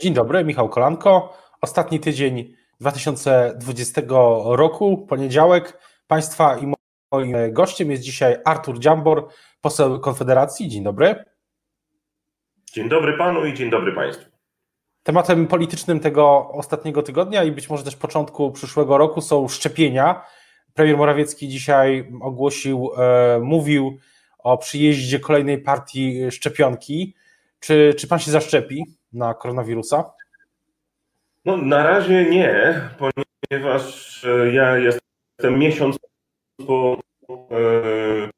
Dzień dobry, Michał Kolanko. Ostatni tydzień 2020 roku, poniedziałek. Państwa i moim gościem jest dzisiaj Artur Dziambor, poseł Konfederacji. Dzień dobry. Dzień dobry panu i dzień dobry państwu. Tematem politycznym tego ostatniego tygodnia i być może też początku przyszłego roku są szczepienia. Premier Morawiecki dzisiaj ogłosił, e, mówił o przyjeździe kolejnej partii szczepionki. Czy, czy pan się zaszczepi na koronawirusa? No, na razie nie, ponieważ e, ja jestem miesiąc po, e,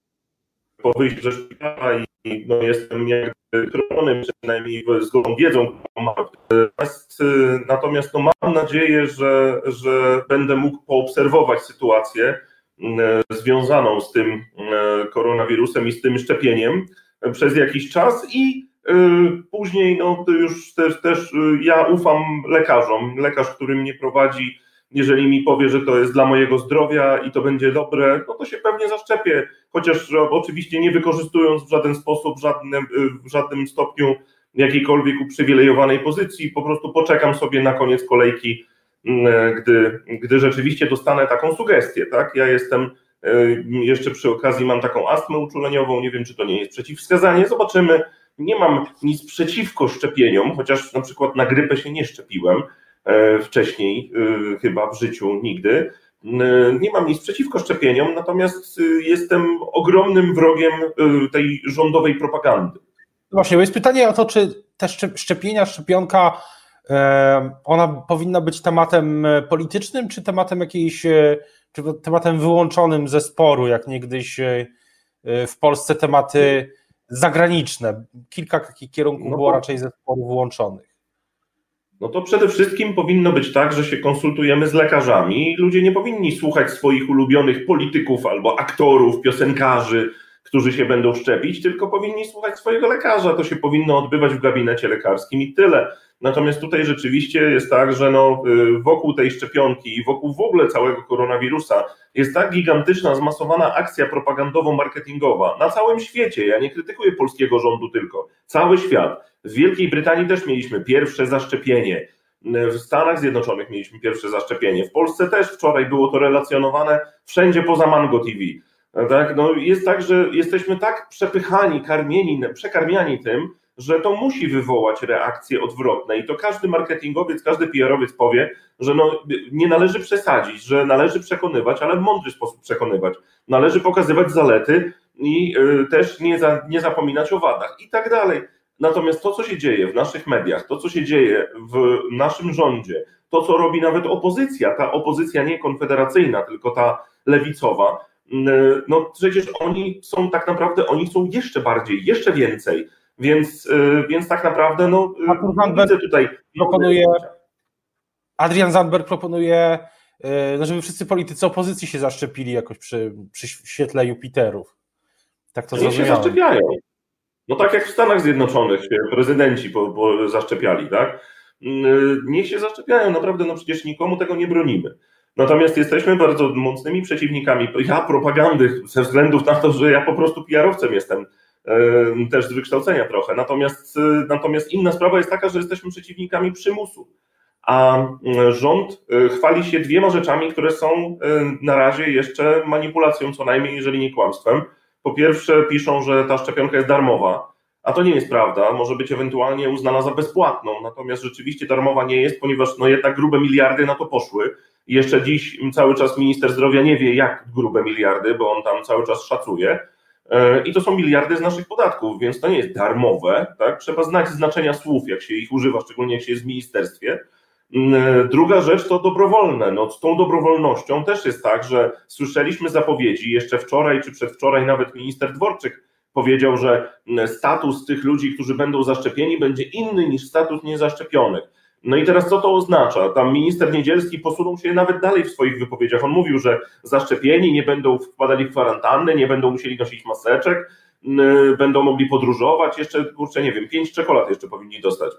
po wyjściu ze szpitala i no, jestem jakby chroniony przynajmniej z tą wiedzą, którą mam. Natomiast, e, natomiast no, mam nadzieję, że, że będę mógł poobserwować sytuację związaną z tym koronawirusem i z tym szczepieniem przez jakiś czas i później, no to już też, też y, ja ufam lekarzom. Lekarz, który mnie prowadzi, jeżeli mi powie, że to jest dla mojego zdrowia i to będzie dobre, no to się pewnie zaszczepię, chociaż oczywiście nie wykorzystując w żaden sposób, w żadnym, y, w żadnym stopniu jakiejkolwiek uprzywilejowanej pozycji, po prostu poczekam sobie na koniec kolejki, mm, gdy, gdy rzeczywiście dostanę taką sugestię, tak? Ja jestem jeszcze przy okazji mam taką astmę uczuleniową, nie wiem, czy to nie jest przeciwwskazanie, zobaczymy, nie mam nic przeciwko szczepieniom, chociaż na przykład na grypę się nie szczepiłem e, wcześniej, e, chyba w życiu nigdy. E, nie mam nic przeciwko szczepieniom, natomiast jestem ogromnym wrogiem tej rządowej propagandy. Właśnie, bo jest pytanie o to, czy te szczepienia, szczepionka, ona powinna być tematem politycznym, czy tematem jakiejś, czy tematem wyłączonym ze sporu, jak niegdyś w Polsce tematy zagraniczne. Kilka takich kierunków no było raczej zespołów włączonych. No to przede wszystkim powinno być tak, że się konsultujemy z lekarzami. Ludzie nie powinni słuchać swoich ulubionych polityków albo aktorów, piosenkarzy, którzy się będą szczepić, tylko powinni słuchać swojego lekarza. To się powinno odbywać w gabinecie lekarskim i tyle. Natomiast tutaj rzeczywiście jest tak, że no, y, wokół tej szczepionki i wokół w ogóle całego koronawirusa jest tak gigantyczna, zmasowana akcja propagandowo-marketingowa na całym świecie. Ja nie krytykuję polskiego rządu tylko. Cały świat. W Wielkiej Brytanii też mieliśmy pierwsze zaszczepienie. W Stanach Zjednoczonych mieliśmy pierwsze zaszczepienie. W Polsce też wczoraj było to relacjonowane wszędzie poza Mango TV. Tak? No jest tak, że jesteśmy tak przepychani, karmieni, przekarmiani tym, że to musi wywołać reakcje odwrotne i to każdy marketingowiec, każdy PR-owiec powie, że no, nie należy przesadzić, że należy przekonywać, ale w mądry sposób przekonywać. Należy pokazywać zalety i y, też nie, za, nie zapominać o wadach i tak dalej. Natomiast to, co się dzieje w naszych mediach, to, co się dzieje w naszym rządzie, to, co robi nawet opozycja, ta opozycja nie konfederacyjna, tylko ta lewicowa, y, no przecież oni są tak naprawdę, oni chcą jeszcze bardziej, jeszcze więcej więc, y, więc tak naprawdę no, y, widzę tutaj... Proponuje, Adrian Zandberg proponuje, y, no, żeby wszyscy politycy opozycji się zaszczepili jakoś przy, przy świetle Jupiterów. Tak to Niech się zaszczepiają. No tak jak w Stanach Zjednoczonych się prezydenci po, po zaszczepiali, tak? Niech się zaszczepiają, naprawdę, no przecież nikomu tego nie bronimy. Natomiast jesteśmy bardzo mocnymi przeciwnikami ja propagandy ze względów na to, że ja po prostu PR-owcem jestem też z wykształcenia trochę. Natomiast, y, natomiast inna sprawa jest taka, że jesteśmy przeciwnikami przymusu. A y, rząd y, chwali się dwiema rzeczami, które są na razie jeszcze manipulacją, co najmniej, jeżeli nie kłamstwem. Po pierwsze, piszą, że ta szczepionka jest darmowa, a to nie jest prawda, może być ewentualnie uznana za bezpłatną, natomiast rzeczywiście darmowa nie jest, ponieważ no jednak grube miliardy na to poszły. Jeszcze dziś cały czas minister zdrowia nie wie, jak grube miliardy, bo on tam cały czas szacuje. E, I to są miliardy z naszych podatków, więc to nie jest darmowe. Tak? Trzeba znać znaczenia słów, jak się ich używa, szczególnie jak się jest w ministerstwie. Mm, e, druga rzecz to dobrowolne. No, z tą dobrowolnością też jest tak, że słyszeliśmy zapowiedzi jeszcze wczoraj czy przedwczoraj, nawet minister Dworczyk powiedział, że mm, status tych ludzi, którzy będą zaszczepieni, będzie inny niż status niezaszczepionych. No i teraz co to oznacza? Tam minister Niedzielski posunął się nawet dalej w swoich wypowiedziach. On mówił, że zaszczepieni nie będą wpadali w kwarantannę, nie będą musieli nosić maseczek, będą mogli podróżować, jeszcze, kurczę, nie wiem, pięć czekolad jeszcze powinni dostać.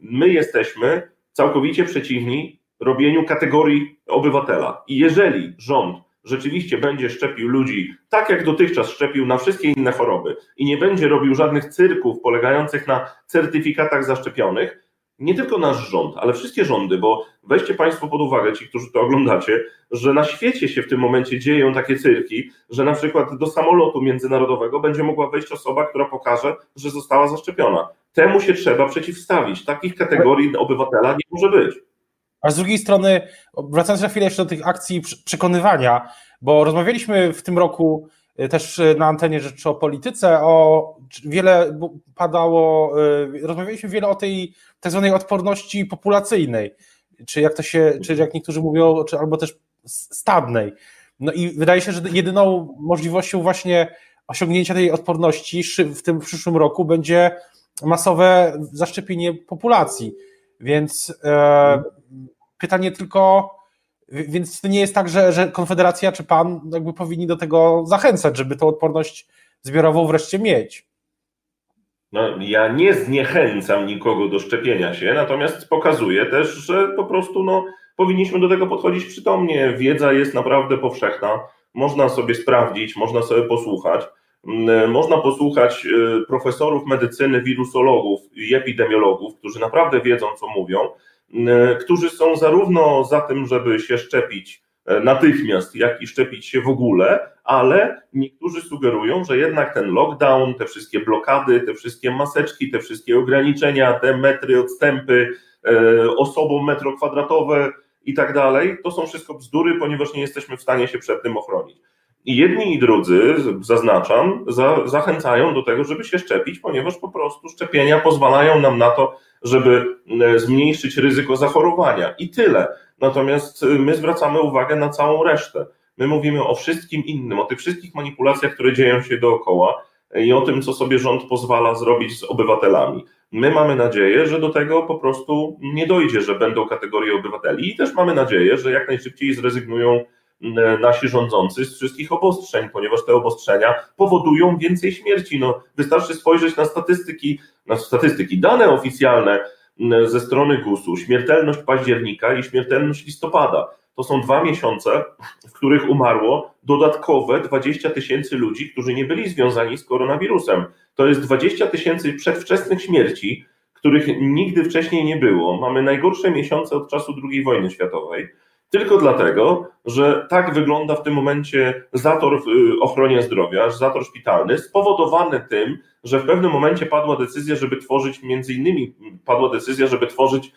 My jesteśmy całkowicie przeciwni robieniu kategorii obywatela. I jeżeli rząd rzeczywiście będzie szczepił ludzi tak, jak dotychczas szczepił na wszystkie inne choroby i nie będzie robił żadnych cyrków polegających na certyfikatach zaszczepionych, nie tylko nasz rząd, ale wszystkie rządy, bo weźcie Państwo pod uwagę, ci, którzy to oglądacie, że na świecie się w tym momencie dzieją takie cyrki, że na przykład do samolotu międzynarodowego będzie mogła wejść osoba, która pokaże, że została zaszczepiona. Temu się trzeba przeciwstawić. Takich kategorii obywatela nie może być. A z drugiej strony, wracając na chwilę jeszcze do tych akcji przekonywania, bo rozmawialiśmy w tym roku też na antenie rzeczy o polityce, o wiele padało, y, rozmawialiśmy wiele o tej tak zwanej odporności populacyjnej, czy jak to się, czy jak niektórzy mówią, czy albo też stadnej. No i wydaje się, że jedyną możliwością właśnie osiągnięcia tej odporności w tym przyszłym roku będzie masowe zaszczepienie populacji. Więc e, pytanie tylko, więc to nie jest tak, że, że Konfederacja czy pan jakby powinni do tego zachęcać, żeby tą odporność zbiorową wreszcie mieć. No, ja nie zniechęcam nikogo do szczepienia się, natomiast pokazuję też, że po prostu no, powinniśmy do tego podchodzić przytomnie. Wiedza jest naprawdę powszechna, można sobie sprawdzić, można sobie posłuchać. Mm, można posłuchać y, profesorów medycyny, wirusologów i epidemiologów, którzy naprawdę wiedzą, co mówią, którzy są zarówno za tym, żeby się szczepić e, natychmiast, jak i szczepić się w ogóle, ale niektórzy sugerują, że jednak ten lockdown, te wszystkie blokady, te wszystkie maseczki, te wszystkie ograniczenia, te metry odstępy, e, osobom metro kwadratowe i tak dalej, to są wszystko bzdury, ponieważ nie jesteśmy w stanie się przed tym ochronić. I jedni i drudzy, zaznaczam, za, zachęcają do tego, żeby się szczepić, ponieważ po prostu szczepienia pozwalają nam na to, żeby e, zmniejszyć ryzyko zachorowania. I tyle. Natomiast e, my zwracamy uwagę na całą resztę. My mówimy o wszystkim innym, o tych wszystkich manipulacjach, które dzieją się dookoła e, i o tym, co sobie rząd pozwala zrobić z obywatelami. My mamy nadzieję, że do tego po prostu nie dojdzie, że będą kategorie obywateli i też mamy nadzieję, że jak najszybciej zrezygnują nasi rządzący z wszystkich obostrzeń, ponieważ te obostrzenia powodują więcej śmierci. No, wystarczy spojrzeć na statystyki, na statystyki, dane oficjalne ze strony GUS-u, śmiertelność października i śmiertelność listopada. To są dwa miesiące, w których umarło dodatkowe 20 tysięcy ludzi, którzy nie byli związani z koronawirusem. To jest 20 tysięcy przedwczesnych śmierci, których nigdy wcześniej nie było. Mamy najgorsze miesiące od czasu II wojny światowej. Tylko dlatego, że tak wygląda w tym momencie zator w y, ochronie zdrowia, zator szpitalny, spowodowany tym, że w pewnym momencie padła decyzja, żeby tworzyć, między innymi padła decyzja, żeby tworzyć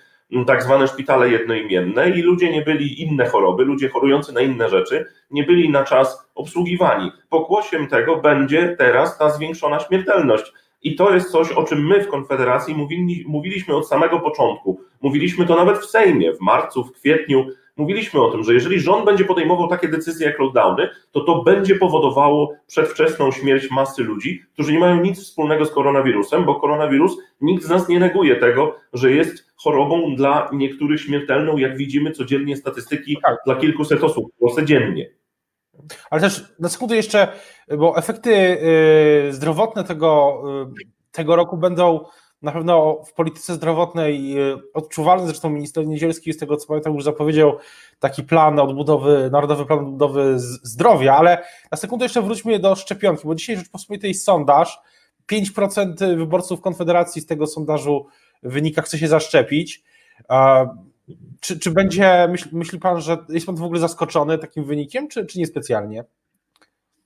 tak zwane szpitale jednoimienne i ludzie nie byli inne choroby, ludzie chorujący na inne rzeczy nie byli na czas obsługiwani. Pokłosiem tego będzie teraz ta zwiększona śmiertelność. I to jest coś, o czym my w Konfederacji mówili, mówiliśmy od samego początku. Mówiliśmy to nawet w Sejmie, w marcu, w kwietniu, Mówiliśmy o tym, że jeżeli rząd będzie podejmował takie decyzje jak lockdowny, to to będzie powodowało przedwczesną śmierć masy ludzi, którzy nie mają nic wspólnego z koronawirusem, bo koronawirus nikt z nas nie neguje tego, że jest chorobą dla niektórych śmiertelną, jak widzimy codziennie statystyki tak. dla kilkuset osób w Polsce dziennie. Ale też na sekundę jeszcze, bo efekty y, zdrowotne tego, y, tego roku będą na pewno w polityce zdrowotnej e, odczuwalny, zresztą minister Niedzielski z tego co pamiętam już zapowiedział taki plan odbudowy, Narodowy Plan Odbudowy Zdrowia, ale na sekundę jeszcze wróćmy do szczepionki, bo dzisiaj Rzeczpospolitej sondaż, 5% wyborców Konfederacji z tego sondażu wynika, chce się zaszczepić. Czy, czy będzie, myśli, myśli pan, że jest pan w ogóle zaskoczony takim wynikiem, czy, czy niespecjalnie?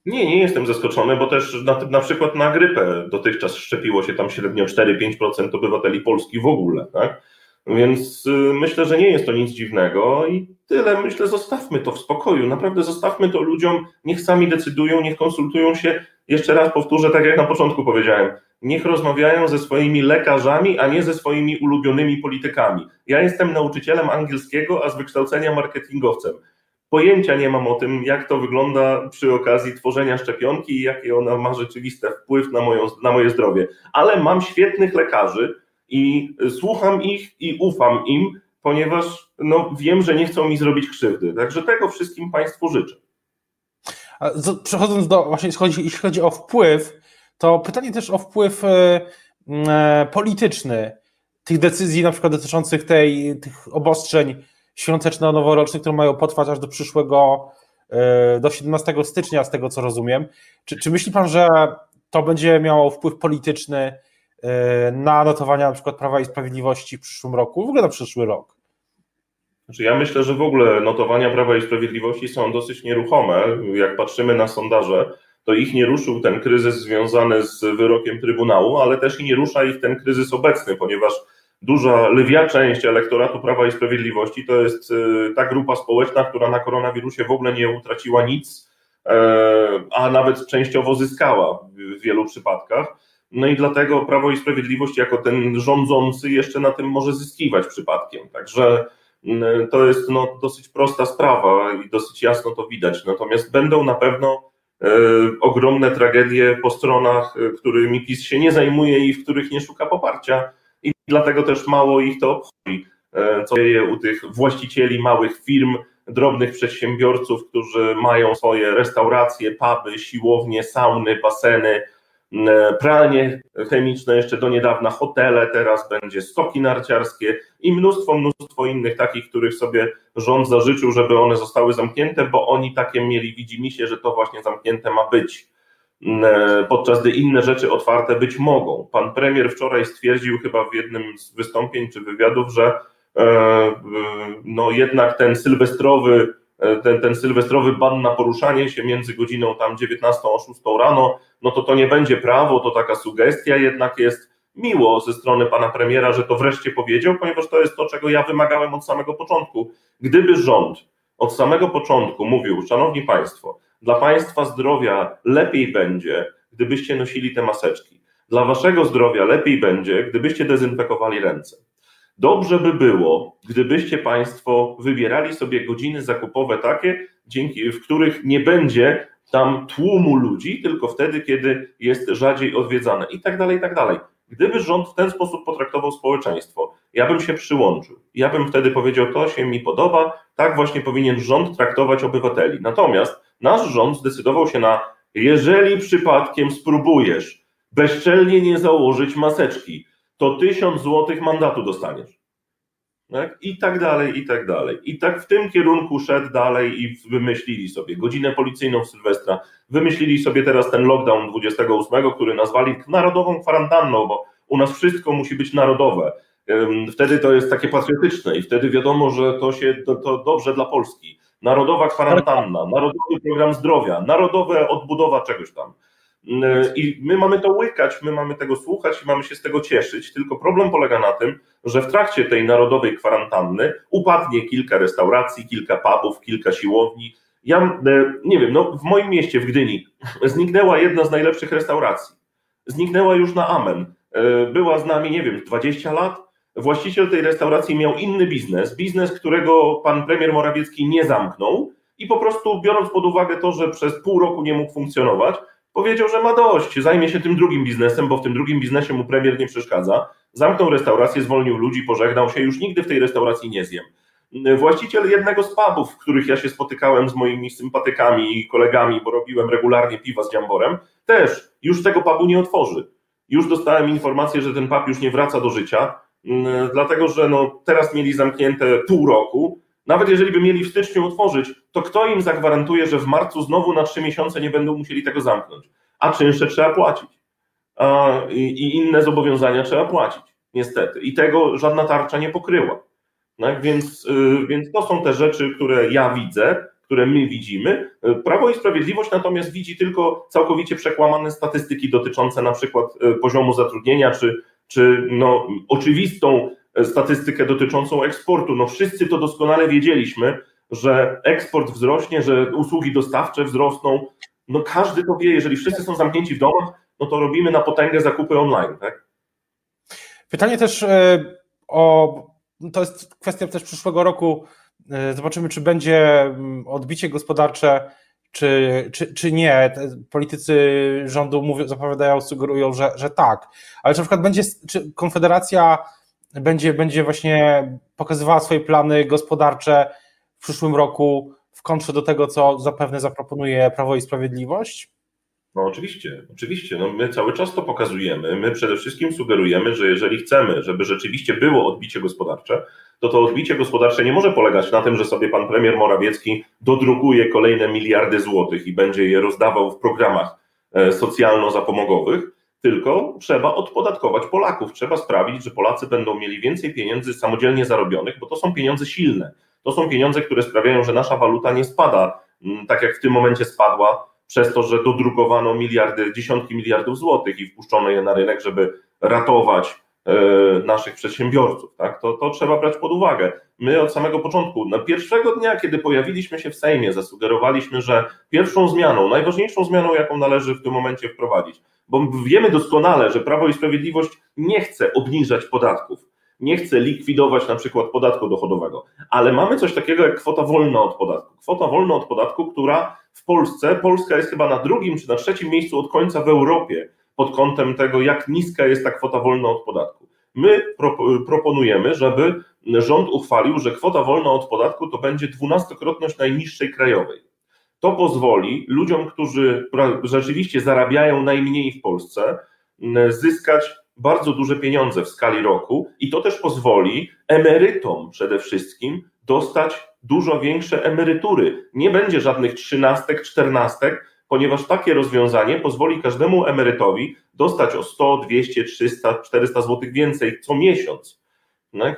Nie, nie jestem zaskoczony, bo też na, na przykład na grypę dotychczas szczepiło się tam średnio 4-5% obywateli Polski w ogóle, tak? Więc y, myślę, że nie jest to nic dziwnego i tyle. Myślę, zostawmy to w spokoju. Naprawdę zostawmy to ludziom, niech sami decydują, niech konsultują się. Jeszcze raz powtórzę, tak jak na początku powiedziałem, niech rozmawiają ze swoimi lekarzami, a nie ze swoimi ulubionymi politykami. Ja jestem nauczycielem angielskiego, a z wykształcenia marketingowcem. Pojęcia nie mam o tym, jak to wygląda przy okazji tworzenia szczepionki i jaki ona ma rzeczywisty wpływ na, moją, na moje zdrowie. Ale mam świetnych lekarzy i słucham ich i ufam im, ponieważ no, wiem, że nie chcą mi zrobić krzywdy. Także tego wszystkim Państwu życzę. Przechodząc do, właśnie jeśli chodzi o wpływ, to pytanie też o wpływ e, e, polityczny tych decyzji, na przykład dotyczących tej, tych obostrzeń świąteczno-noworocznych, które mają potrwać aż do przyszłego, e, do 17 stycznia, z tego co rozumiem. Czy, czy myśli Pan, że to będzie miało wpływ polityczny na notowania na przykład Prawa i Sprawiedliwości w przyszłym roku, w ogóle na przyszły rok? Znaczy ja myślę, że w ogóle notowania Prawa i Sprawiedliwości są dosyć nieruchome. Jak patrzymy na sondaże, to ich nie ruszył ten kryzys związany z wyrokiem Trybunału, ale też i nie rusza ich ten kryzys obecny, ponieważ duża, lwia część elektoratu Prawa i Sprawiedliwości to jest y, ta grupa społeczna, która na koronawirusie w ogóle nie utraciła nic, e, a nawet częściowo zyskała w wielu przypadkach. No i dlatego Prawo i Sprawiedliwość jako ten rządzący jeszcze na tym może zyskiwać przypadkiem. Także mm, to jest no, dosyć prosta sprawa i dosyć jasno to widać. Natomiast będą na pewno e, ogromne tragedie po stronach, e, którymi PiS się nie zajmuje i w których nie szuka poparcia i dlatego też mało ich to obchodzi, e, co dzieje u tych właścicieli małych firm, drobnych przedsiębiorców, którzy mają swoje restauracje, puby, siłownie, sauny, baseny, pralnie chemiczne, jeszcze do niedawna hotele, teraz będzie stoki narciarskie i mnóstwo, mnóstwo innych takich, których sobie rząd zażyczył, żeby one zostały zamknięte, bo oni takie mieli widzi się, że to właśnie zamknięte ma być. E, podczas gdy inne rzeczy otwarte być mogą. Pan premier wczoraj stwierdził chyba w jednym z wystąpień czy wywiadów, że e, e, no jednak ten sylwestrowy, ten, ten sylwestrowy ban na poruszanie się między godziną tam 19 a 6 rano, no to to nie będzie prawo, to taka sugestia jednak jest miło ze strony pana premiera, że to wreszcie powiedział, ponieważ to jest to, czego ja wymagałem od samego początku. Gdyby rząd od samego początku mówił, szanowni państwo, dla Państwa zdrowia lepiej będzie, gdybyście nosili te maseczki. Dla Waszego zdrowia lepiej będzie, gdybyście dezynfekowali ręce. Dobrze by było, gdybyście Państwo wybierali sobie godziny zakupowe takie, dzięki, w których nie będzie tam tłumu ludzi, tylko wtedy, kiedy jest rzadziej odwiedzane i tak dalej, i tak dalej. Gdyby rząd w ten sposób potraktował społeczeństwo, ja bym się przyłączył. Ja bym wtedy powiedział, to się mi podoba, tak właśnie powinien rząd traktować obywateli. Natomiast nasz rząd zdecydował się na, jeżeli przypadkiem spróbujesz bezczelnie nie założyć maseczki, to tysiąc złotych mandatu dostaniesz. Tak? I tak dalej, i tak dalej. I tak w tym kierunku szedł dalej i wymyślili sobie godzinę policyjną w Sylwestra, wymyślili sobie teraz ten lockdown 28, który nazwali narodową kwarantanną, bo u nas wszystko musi być narodowe. Wtedy to jest takie patriotyczne i wtedy wiadomo, że to się to, to dobrze dla Polski. Narodowa kwarantanna, narodowy program zdrowia, narodowa odbudowa czegoś tam. I my mamy to łykać, my mamy tego słuchać i mamy się z tego cieszyć. Tylko problem polega na tym, że w trakcie tej narodowej kwarantanny upadnie kilka restauracji, kilka pubów, kilka siłowni. Ja nie wiem, no w moim mieście, w Gdyni, zniknęła jedna z najlepszych restauracji. Zniknęła już na amen. E, była z nami, nie wiem, 20 lat. Właściciel tej restauracji miał inny biznes, biznes, którego pan premier Morawiecki nie zamknął i po prostu biorąc pod uwagę to, że przez pół roku nie mógł funkcjonować, powiedział, że ma dość, zajmie się tym drugim biznesem, bo w tym drugim biznesie mu premier nie przeszkadza. Zamknął restaurację, zwolnił ludzi, pożegnał się, już nigdy w tej restauracji nie zjem. Właściciel jednego z pubów, w których ja się spotykałem z moimi sympatykami i kolegami, bo robiłem regularnie piwa z dziamborem, też już tego pubu nie otworzy. Już dostałem informację, że ten pub już nie wraca do życia, dlatego że no, teraz mieli zamknięte pół roku. Nawet jeżeli by mieli w styczniu otworzyć, to kto im zagwarantuje, że w marcu znowu na trzy miesiące nie będą musieli tego zamknąć? A czynsze trzeba płacić. I, inne zobowiązania trzeba płacić, niestety. I tego żadna tarcza nie pokryła. Tak? Więc, yy, więc to są te rzeczy, które ja widzę, które my widzimy. Prawo i Sprawiedliwość natomiast widzi tylko całkowicie przekłamane statystyki dotyczące na przykład e, poziomu zatrudnienia, czy, czy no, oczywistą statystykę dotyczącą eksportu. No wszyscy to doskonale wiedzieliśmy, że eksport wzrośnie, że usługi dostawcze wzrosną. No każdy to wie, jeżeli wszyscy są zamknięci w domach, no to robimy na potęgę zakupy online, tak? Pytanie też e, o, to jest kwestia też przyszłego roku, E, zobaczymy, czy będzie mm, odbicie gospodarcze, czy, czy, czy nie. Politycy rządu mówią, zapowiadają, sugerują, że, że tak. Ale czy na przykład będzie, czy Konfederacja będzie, będzie właśnie pokazywała swoje plany gospodarcze w przyszłym roku w kontrze do tego, co zapewne zaproponuje Prawo i Sprawiedliwość? No oczywiście, oczywiście. No my cały czas to pokazujemy. My przede wszystkim sugerujemy, że jeżeli chcemy, żeby rzeczywiście było odbicie gospodarcze, to to odbicie gospodarcze nie może polegać na tym, że sobie pan premier Morawiecki dodrukuje kolejne miliardy złotych i będzie je rozdawał w programach e, socjalno-zapomogowych, tylko trzeba odpodatkować Polaków. Trzeba sprawić, że Polacy będą mieli więcej pieniędzy samodzielnie zarobionych, bo to są pieniądze silne. To są pieniądze, które sprawiają, że nasza waluta nie spada, mm, tak jak w tym momencie spadła, przez to, że dodrukowano miliardy, dziesiątki miliardów złotych i wpuszczono je na rynek, żeby ratować e, naszych przedsiębiorców. Tak? To, to trzeba brać pod uwagę. My od samego początku, na pierwszego dnia, kiedy pojawiliśmy się w Sejmie, zasugerowaliśmy, że pierwszą zmianą, najważniejszą zmianą, jaką należy w tym momencie wprowadzić, bo wiemy doskonale, że Prawo i Sprawiedliwość nie chce obniżać podatków, nie chce likwidować na przykład podatku dochodowego, ale mamy coś takiego jak kwota wolna od podatku. Kwota wolna od podatku, która w Polsce, Polska jest chyba na drugim czy na trzecim miejscu od końca w Europie pod kątem tego, jak niska jest ta kwota wolna od podatku. My pro, proponujemy, żeby rząd uchwalił, że kwota wolna od podatku to będzie dwunastokrotność najniższej krajowej. To pozwoli ludziom, którzy rzeczywiście zarabiają najmniej w Polsce, zyskać bardzo duże pieniądze w skali roku i to też pozwoli emerytom przede wszystkim dostać dużo większe emerytury. Nie będzie żadnych trzynastek, czternastek, ponieważ takie rozwiązanie pozwoli każdemu emerytowi dostać o 100, 200, 300, 400 zł więcej co miesiąc.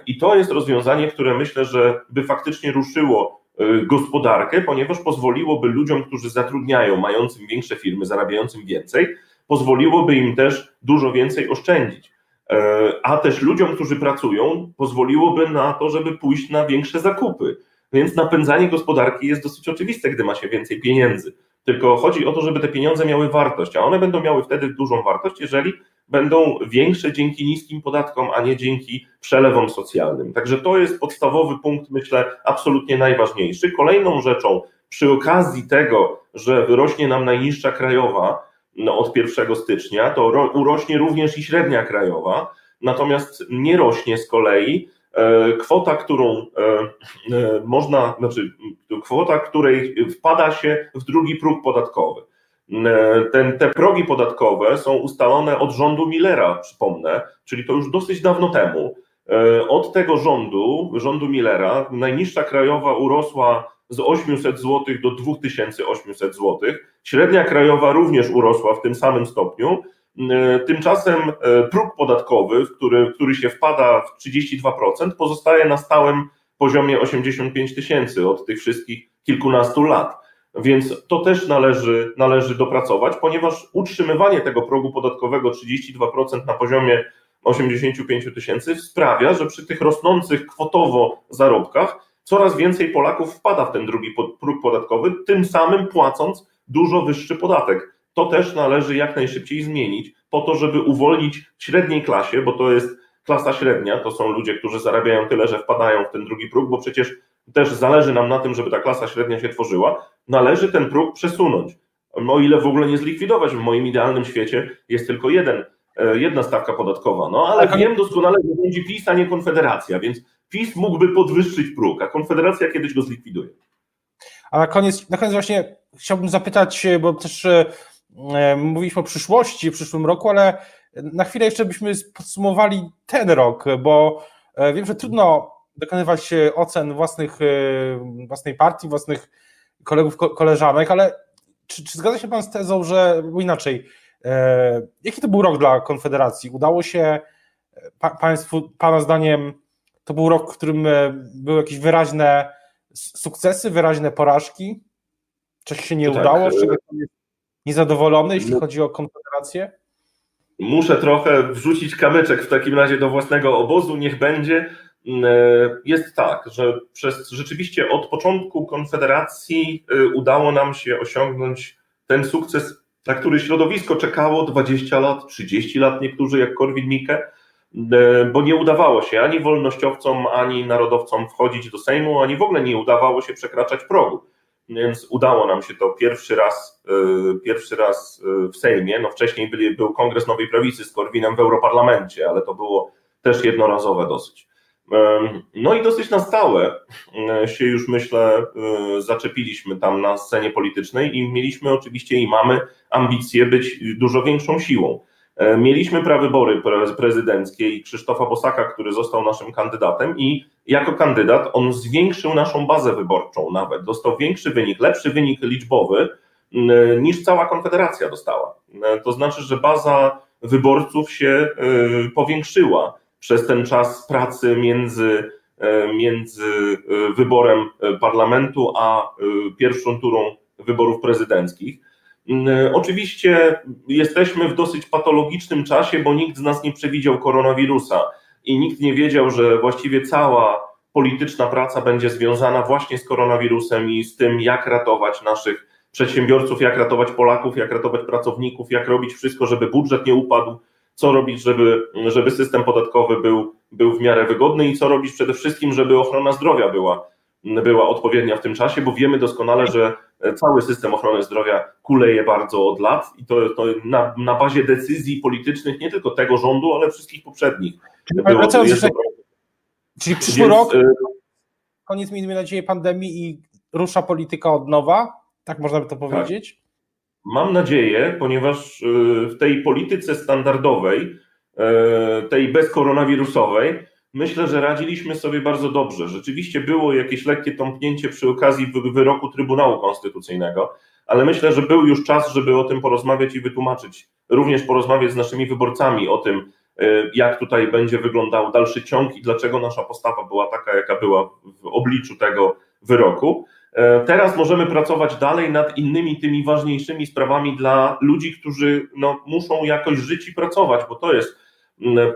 I to jest rozwiązanie, które myślę, że by faktycznie ruszyło gospodarkę, ponieważ pozwoliłoby ludziom, którzy zatrudniają, mającym większe firmy, zarabiającym więcej, pozwoliłoby im też dużo więcej oszczędzić. E, a też ludziom, którzy pracują, pozwoliłoby na to, żeby pójść na większe zakupy. Więc napędzanie gospodarki jest dosyć oczywiste, gdy ma się więcej pieniędzy. Tylko chodzi o to, żeby te pieniądze miały wartość, a one będą miały wtedy dużą wartość, jeżeli będą większe dzięki niskim podatkom, a nie dzięki przelewom socjalnym. Także to jest podstawowy punkt, myślę, absolutnie najważniejszy. Kolejną rzeczą, przy okazji tego, że wyrośnie nam najniższa krajowa no, od 1 stycznia, to urośnie również i średnia krajowa, natomiast nie rośnie z kolei e, kwota, którą e, e, można, znaczy kwota, której wpada się w drugi próg podatkowy. Ten, te progi podatkowe są ustalone od rządu Millera, przypomnę, czyli to już dosyć dawno temu. Od tego rządu, rządu Millera, najniższa krajowa urosła z 800 zł do 2800 zł. Średnia krajowa również urosła w tym samym stopniu. Tymczasem e, próg podatkowy, w który, który się wpada w 32%, pozostaje na stałym poziomie 85 tysięcy od tych wszystkich kilkunastu lat. Więc to też należy, należy dopracować, ponieważ utrzymywanie tego progu podatkowego 32% na poziomie 85 tysięcy sprawia, że przy tych rosnących kwotowo zarobkach coraz więcej Polaków wpada w ten drugi próg podatkowy, tym samym płacąc dużo wyższy podatek. To też należy jak najszybciej zmienić, po to, żeby uwolnić średniej klasie, bo to jest klasa średnia, to są ludzie, którzy zarabiają tyle, że wpadają w ten drugi próg, bo przecież też zależy nam na tym, żeby ta klasa średnia się tworzyła, należy ten próg przesunąć. O ile w ogóle nie zlikwidować, w moim idealnym świecie jest tylko jeden, e, jedna stawka podatkowa. No ale wiem doskonale, że będzie PiS, a nie Konfederacja, więc PiS mógłby podwyższyć próg, a Konfederacja kiedyś go zlikwiduje. A na koniec, na koniec właśnie chciałbym zapytać, bo też e, mówiliśmy o przyszłości, w przyszłym roku, ale na chwilę jeszcze byśmy podsumowali ten rok, bo e, wiem, że trudno dokonywać ocen własnych, e, własnej partii, własnych kolegów, koleżanek, ale czy, czy zgadza się Pan z tezą, że, bo inaczej, e, jaki to był rok dla Konfederacji? Udało się pa, Państwu, Pana zdaniem, to był rok, w którym były jakieś wyraźne sukcesy, wyraźne porażki? Coś się nie tak, udało, z czego Pan jest niezadowolony, jeśli no. chodzi o Konfederację? Muszę trochę wrzucić kamyczek w takim razie do własnego obozu, niech będzie. Mm, e, jest tak, że przez rzeczywiście od początku Konfederacji e, udało nam się osiągnąć ten sukces, na który środowisko czekało 20 lat, 30 lat, niektórzy jak Korwin-Mikke, e, bo nie udawało się ani wolnościowcom, ani narodowcom wchodzić do Sejmu, ani w ogóle nie udawało się przekraczać progu. Więc udało nam się to pierwszy raz, pierwszy raz w Sejmie. No wcześniej byli, był Kongres Nowej Prawicy z Korwinem w Europarlamencie, ale to było też jednorazowe dosyć. No i dosyć na stałe się już myślę zaczepiliśmy tam na scenie politycznej i mieliśmy oczywiście i mamy ambicje być dużo większą siłą. Mieliśmy prawybory prezydenckie i Krzysztofa Bosaka, który został naszym kandydatem i jako kandydat on zwiększył naszą bazę wyborczą nawet, dostał większy wynik, lepszy wynik liczbowy niż cała Konfederacja dostała. To znaczy, że baza wyborców się powiększyła przez ten czas pracy między, między wyborem parlamentu a pierwszą turą wyborów prezydenckich. Oczywiście jesteśmy w dosyć patologicznym czasie, bo nikt z nas nie przewidział koronawirusa i nikt nie wiedział, że właściwie cała polityczna praca będzie związana właśnie z koronawirusem i z tym, jak ratować naszych przedsiębiorców, jak ratować Polaków, jak ratować pracowników, jak robić wszystko, żeby budżet nie upadł, co robić, żeby, żeby system podatkowy był, był w miarę wygodny i co robić przede wszystkim, żeby ochrona zdrowia była, była odpowiednia w tym czasie, bo wiemy doskonale, że cały system ochrony zdrowia kuleje bardzo od lat i to, to na, na bazie decyzji politycznych nie tylko tego rządu, ale wszystkich poprzednich. Czyli, było, czyli przyszły Więc, rok, e, koniec miejmy nadzieję pandemii i rusza polityka od nowa, tak można by to tak. powiedzieć? Tak. Mam nadzieję, ponieważ e, w tej polityce standardowej, e, tej bezkoronawirusowej, myślę, że radziliśmy sobie bardzo dobrze. Rzeczywiście było jakieś lekkie tąpnięcie przy okazji wyroku Trybunału Konstytucyjnego, ale myślę, że był już czas, żeby o tym porozmawiać i wytłumaczyć, również porozmawiać z naszymi wyborcami o tym, e, jak tutaj będzie wyglądał dalszy ciąg i dlaczego nasza postawa była taka, jaka była w obliczu tego wyroku. E, teraz możemy pracować dalej nad innymi tymi ważniejszymi sprawami dla ludzi, którzy no, muszą jakoś żyć i pracować, bo to jest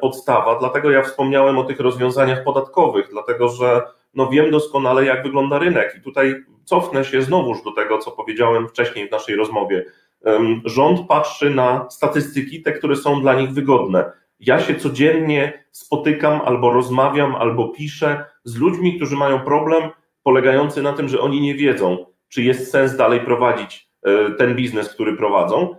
podstawa. Dlatego ja wspomniałem o tych rozwiązaniach podatkowych, dlatego że no wiem doskonale, jak wygląda rynek. I tutaj cofnę się znowuż do tego, co powiedziałem wcześniej w naszej rozmowie. Rząd patrzy na statystyki, te, które są dla nich wygodne. Ja się codziennie spotykam albo rozmawiam, albo piszę z ludźmi, którzy mają problem polegający na tym, że oni nie wiedzą, czy jest sens dalej prowadzić e, ten biznes, który prowadzą,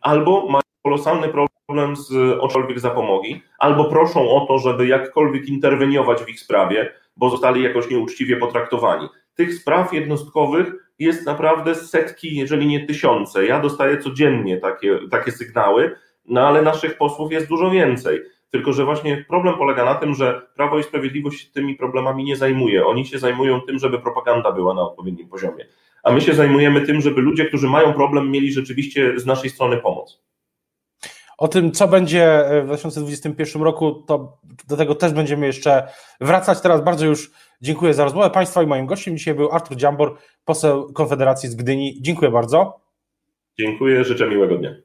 albo mają kolosalny problem z oczkolwiek zapomogi, albo proszą o to, żeby jakkolwiek interweniować w ich sprawie, bo zostali jakoś nieuczciwie potraktowani. Tych spraw jednostkowych jest naprawdę setki, jeżeli nie tysiące. Ja dostaję codziennie takie, takie sygnały, no ale naszych posłów jest dużo więcej. Tylko, że właśnie problem polega na tym, że Prawo i Sprawiedliwość tymi problemami nie zajmuje. Oni się zajmują tym, żeby propaganda była na odpowiednim poziomie. A my się zajmujemy tym, żeby ludzie, którzy mają problem, mieli rzeczywiście z naszej strony pomoc. O tym, co będzie w 2021 roku, to do tego też będziemy jeszcze wracać. Teraz bardzo już dziękuję za rozmowę Państwa i moim gościem dzisiaj był Artur Dziambor, poseł Konfederacji z Gdyni. Dziękuję bardzo. Dziękuję, życzę miłego dnia.